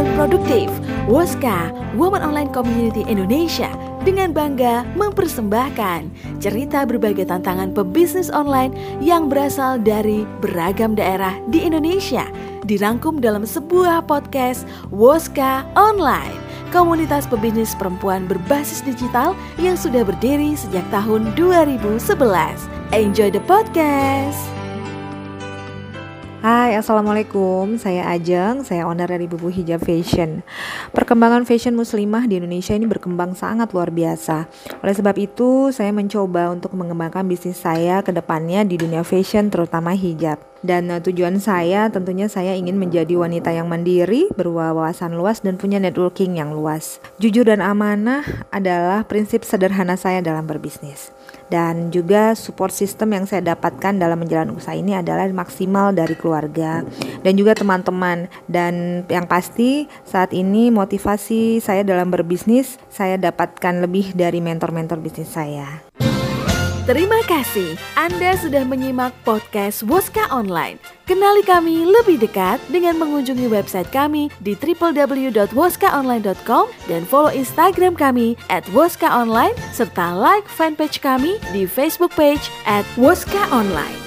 perempuan produktif, Woska, Woman Online Community Indonesia, dengan bangga mempersembahkan cerita berbagai tantangan pebisnis online yang berasal dari beragam daerah di Indonesia, dirangkum dalam sebuah podcast Woska Online, komunitas pebisnis perempuan berbasis digital yang sudah berdiri sejak tahun 2011. Enjoy the podcast! Hai, Assalamualaikum. Saya Ajeng, saya owner dari Bubu Hijab Fashion. Perkembangan fashion muslimah di Indonesia ini berkembang sangat luar biasa. Oleh sebab itu, saya mencoba untuk mengembangkan bisnis saya ke depannya di dunia fashion, terutama hijab. Dan uh, tujuan saya tentunya saya ingin menjadi wanita yang mandiri, berwawasan luas dan punya networking yang luas. Jujur dan amanah adalah prinsip sederhana saya dalam berbisnis. Dan juga support system yang saya dapatkan dalam menjalankan usaha ini adalah maksimal dari keluarga dan juga teman-teman. Dan yang pasti saat ini motivasi saya dalam berbisnis saya dapatkan lebih dari mentor-mentor bisnis saya. Terima kasih Anda sudah menyimak podcast Woska Online. Kenali kami lebih dekat dengan mengunjungi website kami di www.woskaonline.com dan follow Instagram kami at Woska Online serta like fanpage kami di Facebook page at Woska Online.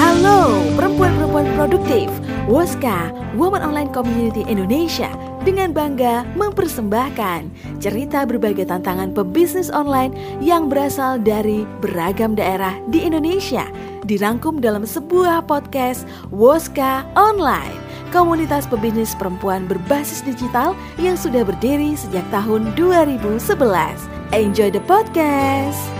Halo perempuan-perempuan produktif, Woska, Woman Online Community Indonesia dengan bangga mempersembahkan cerita berbagai tantangan pebisnis online yang berasal dari beragam daerah di Indonesia dirangkum dalam sebuah podcast Woska Online komunitas pebisnis perempuan berbasis digital yang sudah berdiri sejak tahun 2011. Enjoy the podcast!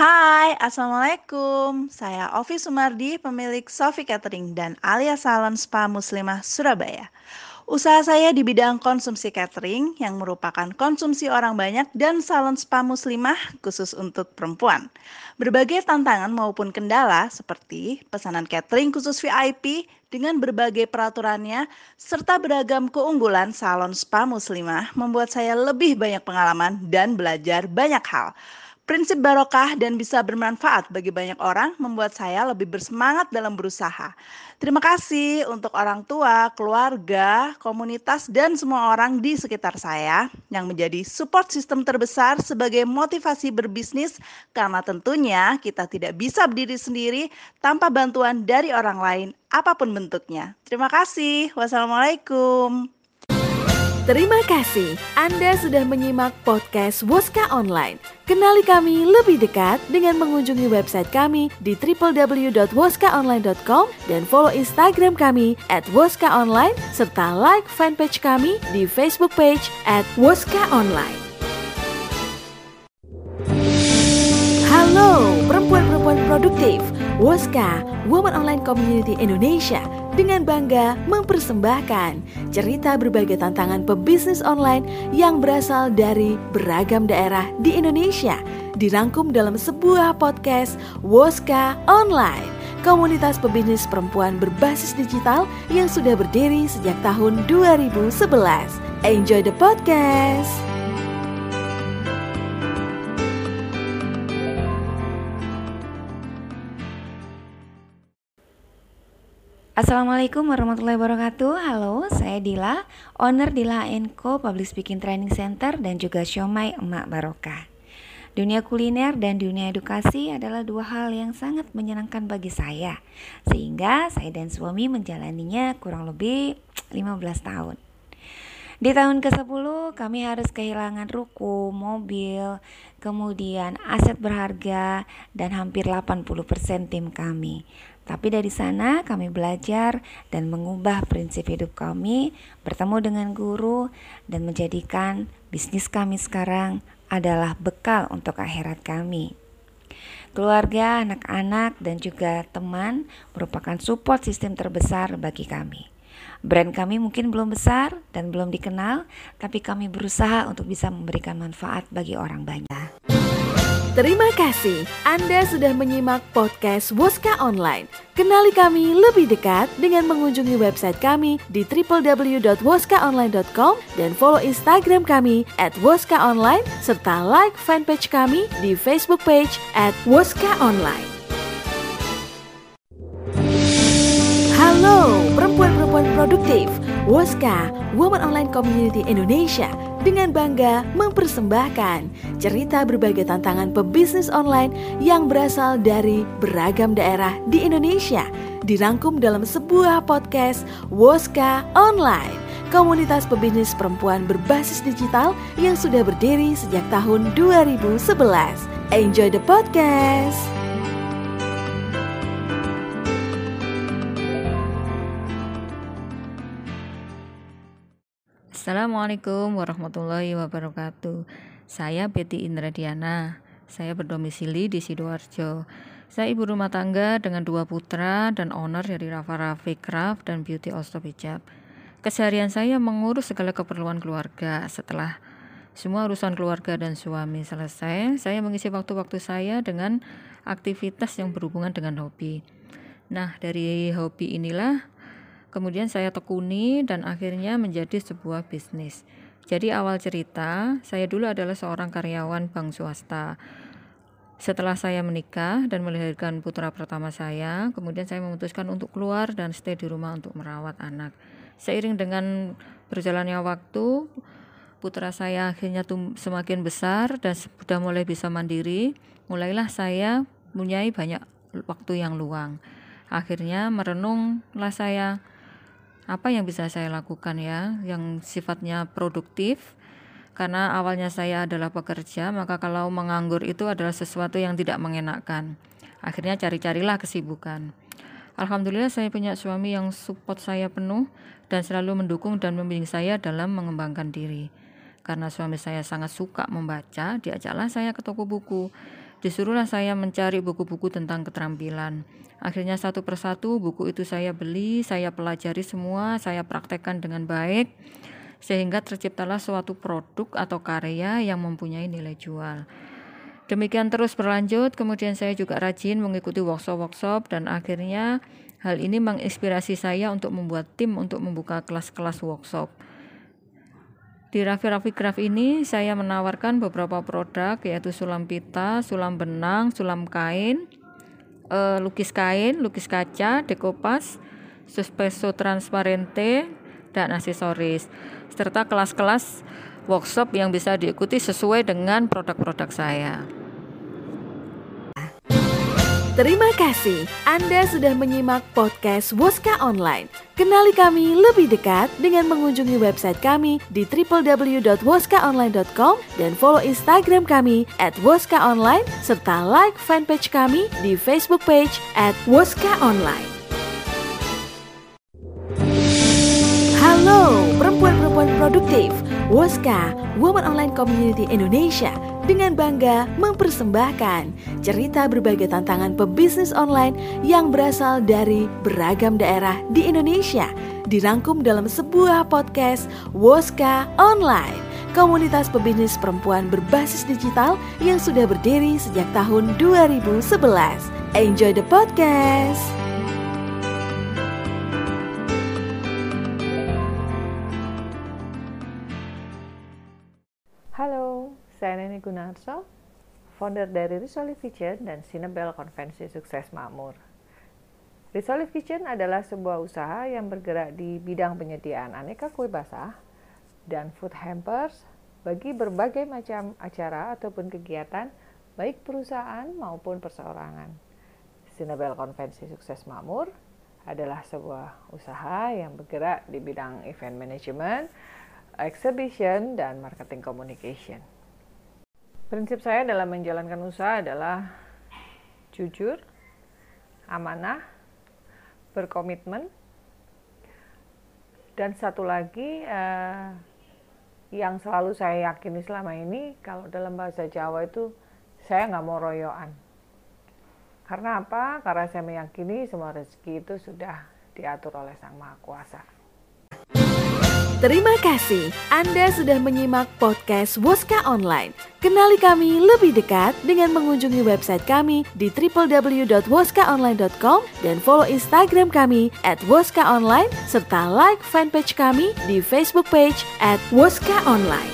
Hai, Assalamualaikum. Saya Ovi Sumardi, pemilik Sofi Catering dan alias Salon Spa Muslimah Surabaya. Usaha saya di bidang konsumsi catering yang merupakan konsumsi orang banyak dan salon spa muslimah khusus untuk perempuan. Berbagai tantangan maupun kendala seperti pesanan catering khusus VIP dengan berbagai peraturannya serta beragam keunggulan salon spa muslimah membuat saya lebih banyak pengalaman dan belajar banyak hal. Prinsip barokah dan bisa bermanfaat bagi banyak orang membuat saya lebih bersemangat dalam berusaha. Terima kasih untuk orang tua, keluarga, komunitas, dan semua orang di sekitar saya yang menjadi support sistem terbesar sebagai motivasi berbisnis karena tentunya kita tidak bisa berdiri sendiri tanpa bantuan dari orang lain apa pun bentuknya. Terima kasih. Wassalamualaikum. Terima kasih Anda sudah menyimak podcast Woska Online. Kenali kami lebih dekat dengan mengunjungi website kami di www.woskaonline.com dan follow Instagram kami at Woska Online serta like fanpage kami di Facebook page at Woska Online. Halo perempuan-perempuan produktif, Woska, Woman Online Community Indonesia dengan bangga mempersembahkan cerita berbagai tantangan pebisnis online yang berasal dari beragam daerah di Indonesia dirangkum dalam sebuah podcast Woska Online komunitas pebisnis perempuan berbasis digital yang sudah berdiri sejak tahun 2011. Enjoy the podcast! Assalamualaikum warahmatullahi wabarakatuh. Halo, saya Dila Owner Dila Co Public Speaking Training Center Dan juga Siomay Emak Barokah. Dunia kuliner dan dunia edukasi adalah dua hal yang sangat menyenangkan bagi saya Sehingga saya dan suami menjalaninya kurang lebih 15 tahun. Di tahun ke-10 kami harus kehilangan ruko, mobil, kemudian aset berharga dan hampir 80% tim kami. Tapi dari sana kami belajar dan mengubah prinsip hidup kami, bertemu dengan guru dan menjadikan bisnis kami sekarang adalah bekal untuk akhirat kami. Keluarga, anak-anak, dan juga teman merupakan support sistem terbesar bagi kami. Brand kami mungkin belum besar dan belum dikenal, tapi kami berusaha untuk bisa memberikan manfaat bagi orang banyak. Terima kasih Anda sudah menyimak podcast Woska Online. Kenali kami lebih dekat dengan mengunjungi website kami di www.woskaonline.com dan follow Instagram kami at Woska Online serta like fanpage kami di Facebook page at Woska Online. Halo perempuan-perempuan produktif, Woska, Woman Online Community Indonesia dengan bangga mempersembahkan cerita berbagai tantangan pebisnis online yang berasal dari beragam daerah di Indonesia dirangkum dalam sebuah podcast Woska Online komunitas pebisnis perempuan berbasis digital yang sudah berdiri sejak tahun 2011. Enjoy the podcast! Assalamualaikum warahmatullahi wabarakatuh. Saya Betty Indradiana. Saya berdomisili di Sidoarjo. Saya ibu rumah tangga dengan dua putra dan owner dari Rafa Rafi Craft dan Beauty Ostop Hijab. Keseharian saya mengurus segala keperluan keluarga. Setelah semua urusan keluarga dan suami selesai, saya mengisi waktu-waktu saya dengan aktivitas yang berhubungan dengan hobi. Nah, dari hobi inilah kemudian saya tekuni dan akhirnya menjadi sebuah bisnis. Jadi awal cerita, saya dulu adalah seorang karyawan bank swasta. Setelah saya menikah dan melahirkan putra pertama saya, kemudian saya memutuskan untuk keluar dan stay di rumah untuk merawat anak. Seiring dengan berjalannya waktu, putra saya akhirnya semakin besar dan sudah mulai bisa mandiri, mulailah saya mempunyai banyak waktu yang luang. Akhirnya merenunglah saya apa yang bisa saya lakukan ya yang sifatnya produktif? Karena awalnya saya adalah pekerja maka kalau menganggur itu adalah sesuatu yang tidak mengenakkan akhirnya cari-carilah kesibukan. Alhamdulillah saya punya suami yang support saya penuh dan selalu mendukung dan membimbing saya dalam mengembangkan diri. Karena suami saya sangat suka membaca diajaklah saya ke toko buku disuruhlah saya mencari buku-buku tentang keterampilan Akhirnya satu persatu buku itu saya beli, saya pelajari semua, saya praktekkan dengan baik sehingga terciptalah suatu produk atau karya yang mempunyai nilai jual. Demikian terus berlanjut, kemudian saya juga rajin mengikuti workshop-workshop dan akhirnya hal ini menginspirasi saya untuk membuat tim untuk membuka kelas-kelas workshop. Di Raffi Raffi Craft ini saya menawarkan beberapa produk yaitu sulam pita, sulam benang, sulam kain, uh, lukis kain, lukis kaca, dekopas, suspeso transparente, dan aksesoris, serta kelas-kelas workshop yang bisa diikuti sesuai dengan produk-produk saya. Terima kasih Anda sudah menyimak podcast Woska Online. Kenali kami lebih dekat dengan mengunjungi website kami di www.woskaonline.com dan follow Instagram kami at Woska Online serta like fanpage kami di Facebook page at Woska Online. Halo perempuan-perempuan produktif, Woska, Woman Online Community Indonesia dengan bangga mempersembahkan cerita berbagai tantangan pebisnis online yang berasal dari beragam daerah di Indonesia dirangkum dalam sebuah podcast Woska Online komunitas pebisnis perempuan berbasis digital yang sudah berdiri sejak tahun 2011. Enjoy the podcast! Neni Gunarso, founder dari Resolve Kitchen dan Sinebel Konvensi Sukses Makmur. Resolve Kitchen adalah sebuah usaha yang bergerak di bidang penyediaan aneka kue basah dan food hampers bagi berbagai macam acara ataupun kegiatan baik perusahaan maupun perseorangan. Sinebel Konvensi Sukses Makmur adalah sebuah usaha yang bergerak di bidang event management, exhibition, dan marketing communication. Prinsip saya dalam menjalankan usaha adalah jujur, amanah, berkomitmen, dan satu lagi eh, yang selalu saya yakini selama ini kalau dalam bahasa Jawa itu saya nggak mau royoan. Karena apa? Karena saya meyakini semua rezeki itu sudah diatur oleh Sang Maha Kuasa. Terima kasih Anda sudah menyimak podcast Woska Online. Kenali kami lebih dekat dengan mengunjungi website kami di www.woskaonline.com dan follow Instagram kami at Woska Online serta like fanpage kami di Facebook page at Woska Online.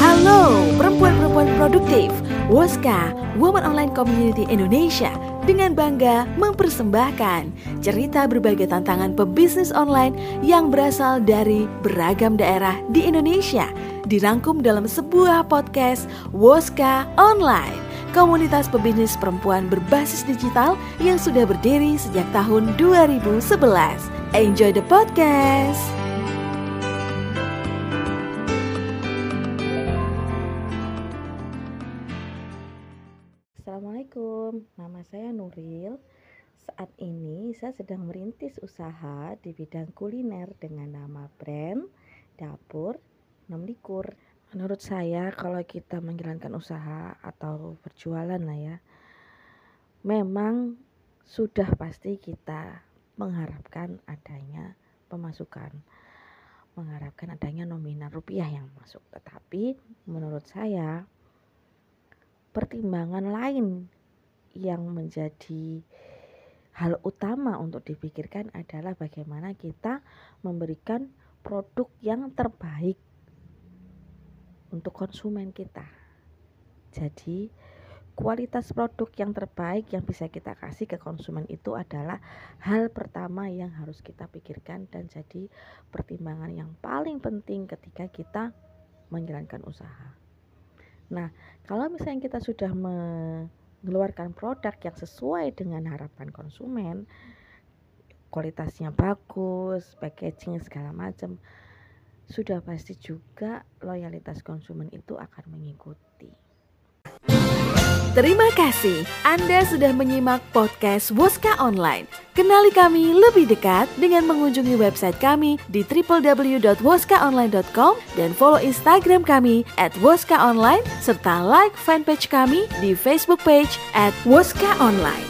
Halo perempuan-perempuan produktif, Woska, Woman Online Community Indonesia dengan bangga mempersembahkan cerita berbagai tantangan pebisnis online yang berasal dari beragam daerah di Indonesia dirangkum dalam sebuah podcast Woska Online komunitas pebisnis perempuan berbasis digital yang sudah berdiri sejak tahun 2011. Enjoy the podcast! Nama saya Nuril. Saat ini saya sedang merintis usaha di bidang kuliner dengan nama brand Dapur Nem Likur. Menurut saya kalau kita menjalankan usaha atau berjualan lah ya, memang sudah pasti kita mengharapkan adanya pemasukan mengharapkan adanya nominal rupiah yang masuk tetapi menurut saya pertimbangan lain yang menjadi hal utama untuk dipikirkan adalah bagaimana kita memberikan produk yang terbaik untuk konsumen kita. Jadi, kualitas produk yang terbaik yang bisa kita kasih ke konsumen itu adalah hal pertama yang harus kita pikirkan dan jadi pertimbangan yang paling penting ketika kita menjalankan usaha. Nah, kalau misalnya kita sudah mengeluarkan produk yang sesuai dengan harapan konsumen, kualitasnya bagus, packaging segala macam, sudah pasti juga loyalitas konsumen itu akan mengikuti. Terima kasih Anda sudah menyimak podcast Woska Online. Kenali kami lebih dekat dengan mengunjungi website kami di www.woskaonline.com dan follow Instagram kami at Woska Online serta like fanpage kami di Facebook page at Woska Online.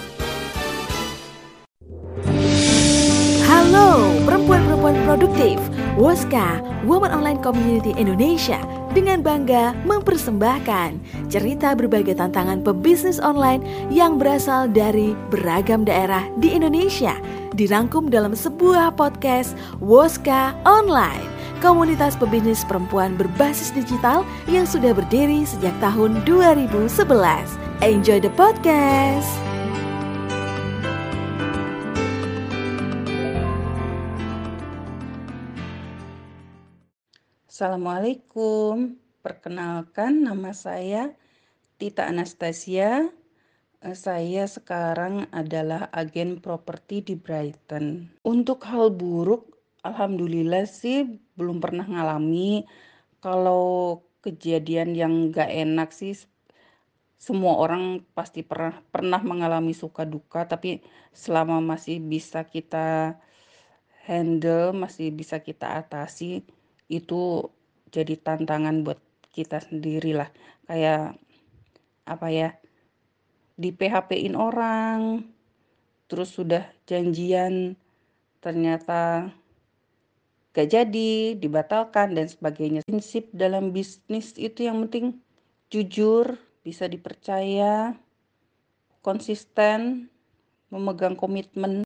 Halo perempuan-perempuan produktif, Woska, Woman Online Community Indonesia dengan bangga mempersembahkan cerita berbagai tantangan pebisnis online yang berasal dari beragam daerah di Indonesia dirangkum dalam sebuah podcast Woska Online komunitas pebisnis perempuan berbasis digital yang sudah berdiri sejak tahun 2011. Enjoy the podcast! Assalamualaikum, perkenalkan nama saya Tita Anastasia. Eh, saya sekarang adalah agen properti di Brighton. Untuk hal buruk, alhamdulillah sih belum pernah ngalami. Kalau kejadian yang gak enak sih semua orang pasti pernah pernah mengalami suka duka tapi selama masih bisa kita handle masih bisa kita atasi itu jadi tantangan buat kita sendiri lah kayak apa ya di PHP-in orang terus sudah janjian ternyata gak jadi dibatalkan dan sebagainya. Prinsip dalam bisnis itu yang penting jujur bisa dipercaya konsisten memegang komitmen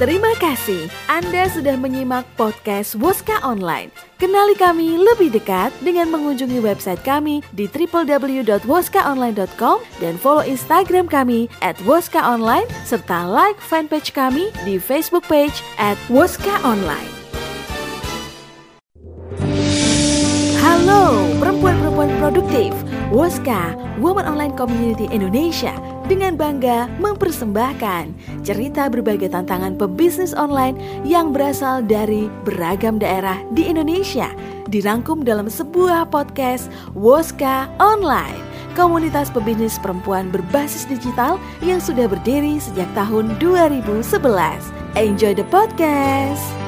Terima kasih Anda sudah menyimak podcast Woska Online. Kenali kami lebih dekat dengan mengunjungi website kami di www.woskaonline.com dan follow Instagram kami at Woska Online serta like fanpage kami di Facebook page at Woska Online. Halo perempuan-perempuan produktif, Woska, Woman Online Community Indonesia dengan bangga mempersembahkan cerita berbagai tantangan pebisnis online yang berasal dari beragam daerah di Indonesia dirangkum dalam sebuah podcast Woska Online komunitas pebisnis perempuan berbasis digital yang sudah berdiri sejak tahun 2011. Enjoy the podcast!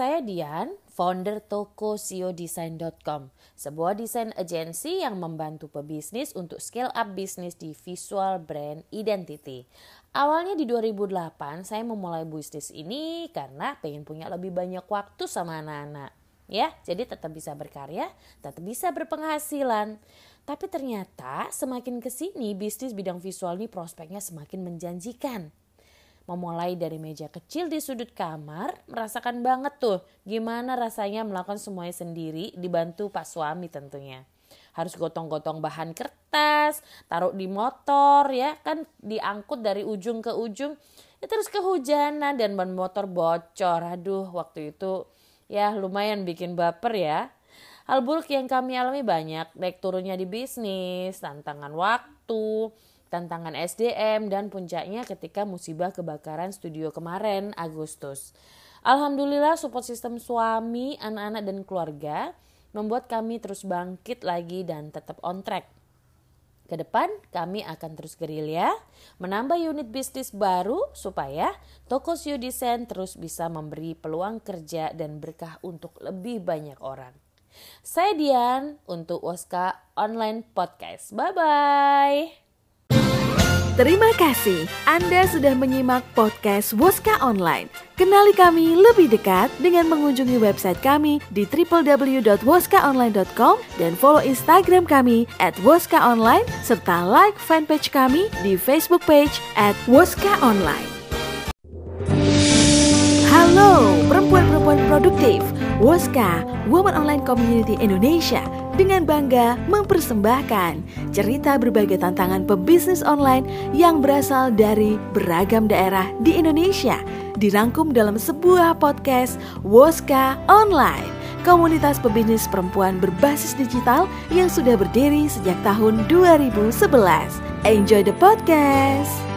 Saya Dian, founder toko siodesign.com, sebuah desain agensi yang membantu pebisnis untuk scale up bisnis di visual brand identity. Awalnya di 2008 saya memulai bisnis ini karena pengen punya lebih banyak waktu sama anak-anak. Ya, jadi tetap bisa berkarya, tetap bisa berpenghasilan. Tapi ternyata semakin ke sini bisnis bidang visual ini prospeknya semakin menjanjikan memulai dari meja kecil di sudut kamar, merasakan banget tuh gimana rasanya melakukan semuanya sendiri dibantu Pak suami tentunya. Harus gotong-gotong bahan kertas, taruh di motor ya kan diangkut dari ujung ke ujung. Ya, terus kehujanan dan ban motor bocor. Aduh, waktu itu ya lumayan bikin baper ya. Hal buruk yang kami alami banyak, naik turunnya di bisnis, tantangan waktu, tantangan SDM, dan puncaknya ketika musibah kebakaran studio kemarin Agustus. Alhamdulillah support sistem suami, anak-anak, dan keluarga membuat kami terus bangkit lagi dan tetap on track. Ke depan kami akan terus gerilya, menambah unit bisnis baru supaya toko Sio Desain terus bisa memberi peluang kerja dan berkah untuk lebih banyak orang. Saya Dian untuk Waska Online Podcast. Bye-bye. Terima kasih Anda sudah menyimak podcast Woska Online. Kenali kami lebih dekat dengan mengunjungi website kami di www.woskaonline.com dan follow Instagram kami at Woska Online serta like fanpage kami di Facebook page at Woska Online. Halo perempuan-perempuan produktif, Woska, Woman Online Community Indonesia dengan bangga mempersembahkan cerita berbagai tantangan pebisnis online yang berasal dari beragam daerah di Indonesia dirangkum dalam sebuah podcast Woska Online komunitas pebisnis perempuan berbasis digital yang sudah berdiri sejak tahun 2011. Enjoy the podcast!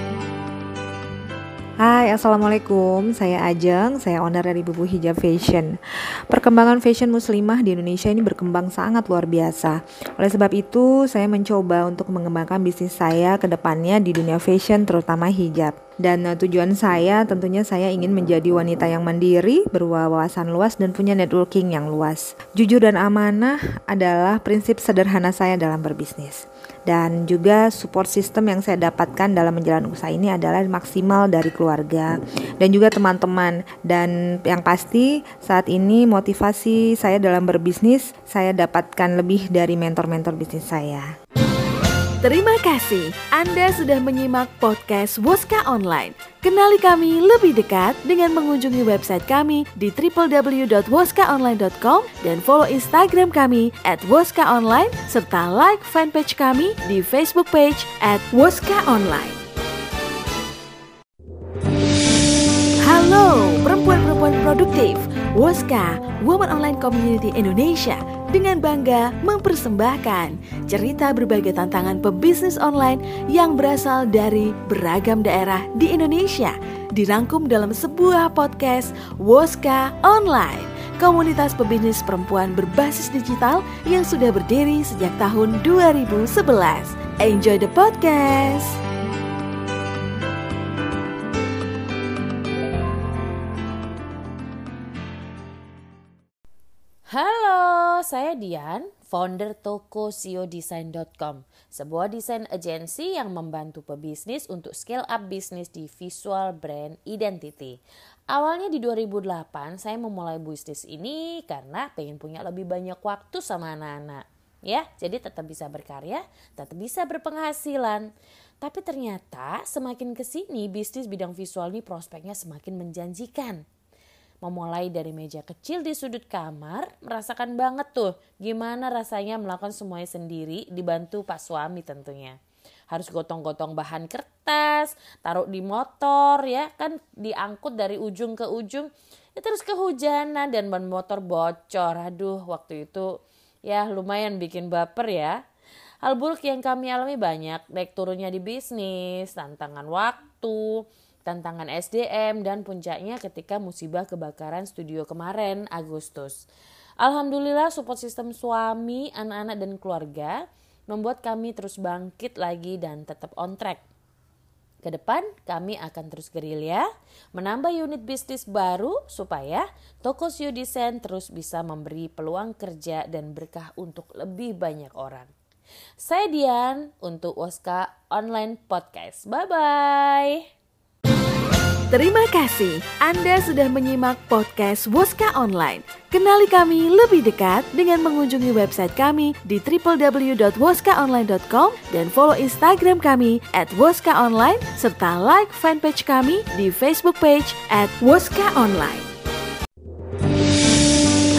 Hai, Assalamualaikum. Saya Ajeng, saya owner dari Bubu Hijab Fashion. Perkembangan fashion muslimah di Indonesia ini berkembang sangat luar biasa. Oleh sebab itu, saya mencoba untuk mengembangkan bisnis saya ke depannya di dunia fashion, terutama hijab. Dan uh, tujuan saya tentunya saya ingin menjadi wanita yang mandiri, berwawasan luas dan punya networking yang luas. Jujur dan amanah adalah prinsip sederhana saya dalam berbisnis dan juga support system yang saya dapatkan dalam menjalankan usaha ini adalah maksimal dari keluarga dan juga teman-teman dan yang pasti saat ini motivasi saya dalam berbisnis saya dapatkan lebih dari mentor-mentor bisnis saya. Terima kasih Anda sudah menyimak podcast Woska Online. Kenali kami lebih dekat dengan mengunjungi website kami di www.woskaonline.com dan follow Instagram kami at Woska Online serta like fanpage kami di Facebook page at Woska Online. Halo perempuan-perempuan produktif, Woska, Woman Online Community Indonesia dengan bangga mempersembahkan cerita berbagai tantangan pebisnis online yang berasal dari beragam daerah di Indonesia dirangkum dalam sebuah podcast Woska Online komunitas pebisnis perempuan berbasis digital yang sudah berdiri sejak tahun 2011. Enjoy the podcast! Saya Dian, founder toko siodesign.com, sebuah desain agensi yang membantu pebisnis untuk scale up bisnis di visual brand identity. Awalnya di 2008 saya memulai bisnis ini karena pengen punya lebih banyak waktu sama anak-anak. Ya, jadi tetap bisa berkarya, tetap bisa berpenghasilan. Tapi ternyata semakin ke sini bisnis bidang visual ini prospeknya semakin menjanjikan memulai dari meja kecil di sudut kamar, merasakan banget tuh gimana rasanya melakukan semuanya sendiri dibantu Pak suami tentunya. Harus gotong-gotong bahan kertas, taruh di motor ya kan diangkut dari ujung ke ujung. Ya, terus kehujanan dan ban motor bocor. Aduh, waktu itu ya lumayan bikin baper ya. Hal buruk yang kami alami banyak, naik turunnya di bisnis, tantangan waktu, tantangan SDM, dan puncaknya ketika musibah kebakaran studio kemarin Agustus. Alhamdulillah support sistem suami, anak-anak, dan keluarga membuat kami terus bangkit lagi dan tetap on track. Ke depan kami akan terus gerilya, menambah unit bisnis baru supaya toko Sio Desain terus bisa memberi peluang kerja dan berkah untuk lebih banyak orang. Saya Dian untuk Woska Online Podcast. Bye-bye. Terima kasih Anda sudah menyimak podcast Woska Online. Kenali kami lebih dekat dengan mengunjungi website kami di www.woskaonline.com dan follow Instagram kami at Woska Online serta like fanpage kami di Facebook page at Woska Online.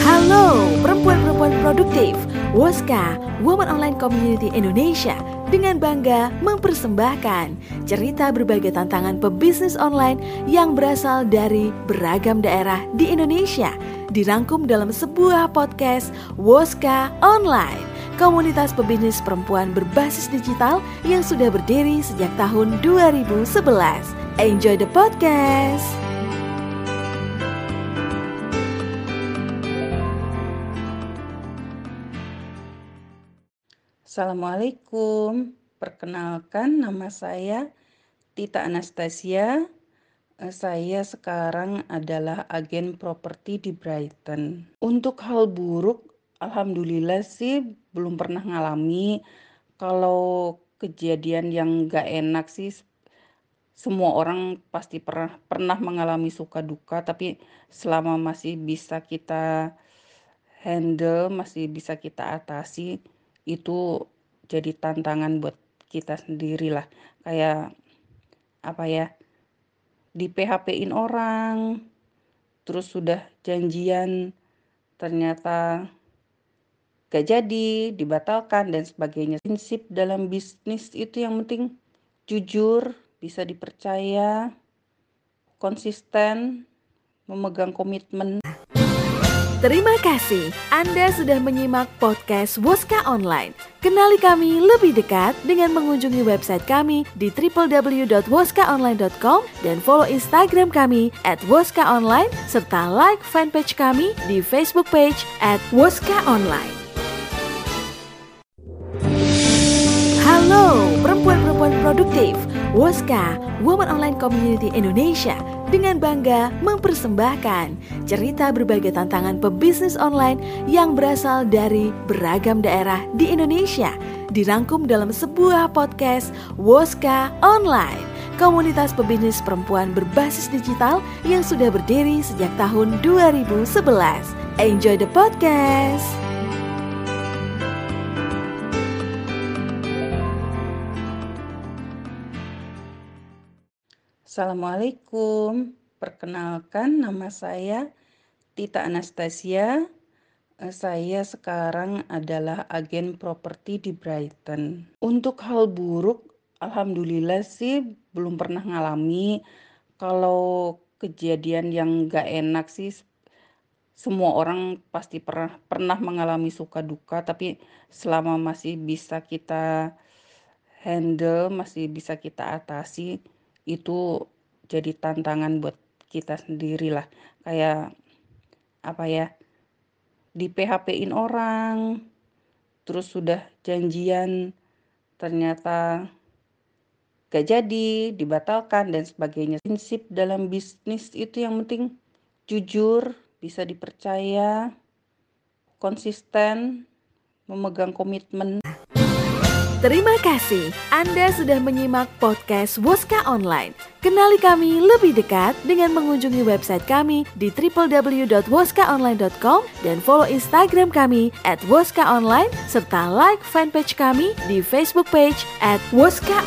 Halo perempuan-perempuan produktif, Woska, Woman Online Community Indonesia dengan bangga mempersembahkan cerita berbagai tantangan pebisnis online yang berasal dari beragam daerah di Indonesia dirangkum dalam sebuah podcast Woska Online komunitas pebisnis perempuan berbasis digital yang sudah berdiri sejak tahun 2011. Enjoy the podcast! Assalamualaikum. Perkenalkan nama saya Tita Anastasia. Eh, saya sekarang adalah agen properti di Brighton. Untuk hal buruk, alhamdulillah sih belum pernah ngalami. Kalau kejadian yang gak enak sih semua orang pasti pernah pernah mengalami suka duka tapi selama masih bisa kita handle, masih bisa kita atasi itu jadi tantangan buat kita sendiri lah. Kayak apa ya di PHP-in orang terus sudah janjian ternyata gak jadi dibatalkan dan sebagainya. Prinsip dalam bisnis itu yang penting jujur bisa dipercaya konsisten memegang komitmen Terima kasih Anda sudah menyimak podcast Woska Online. Kenali kami lebih dekat dengan mengunjungi website kami di www.woskaonline.com dan follow Instagram kami at Woska Online serta like fanpage kami di Facebook page at Woska Online. Halo perempuan-perempuan produktif, Woska, Woman Online Community Indonesia dengan bangga mempersembahkan cerita berbagai tantangan pebisnis online yang berasal dari beragam daerah di Indonesia dirangkum dalam sebuah podcast Woska Online komunitas pebisnis perempuan berbasis digital yang sudah berdiri sejak tahun 2011. Enjoy the podcast! Assalamualaikum. Perkenalkan nama saya Tita Anastasia. Eh, saya sekarang adalah agen properti di Brighton. Untuk hal buruk, alhamdulillah sih belum pernah ngalami. Kalau kejadian yang gak enak sih semua orang pasti pernah pernah mengalami suka duka tapi selama masih bisa kita handle, masih bisa kita atasi itu jadi tantangan buat kita sendiri lah kayak apa ya di PHP-in orang terus sudah janjian ternyata gak jadi dibatalkan dan sebagainya. Prinsip dalam bisnis itu yang penting jujur bisa dipercaya konsisten memegang komitmen Terima kasih Anda sudah menyimak podcast Woska Online. Kenali kami lebih dekat dengan mengunjungi website kami di www.woskaonline.com dan follow Instagram kami at Woska serta like fanpage kami di Facebook page at Woska.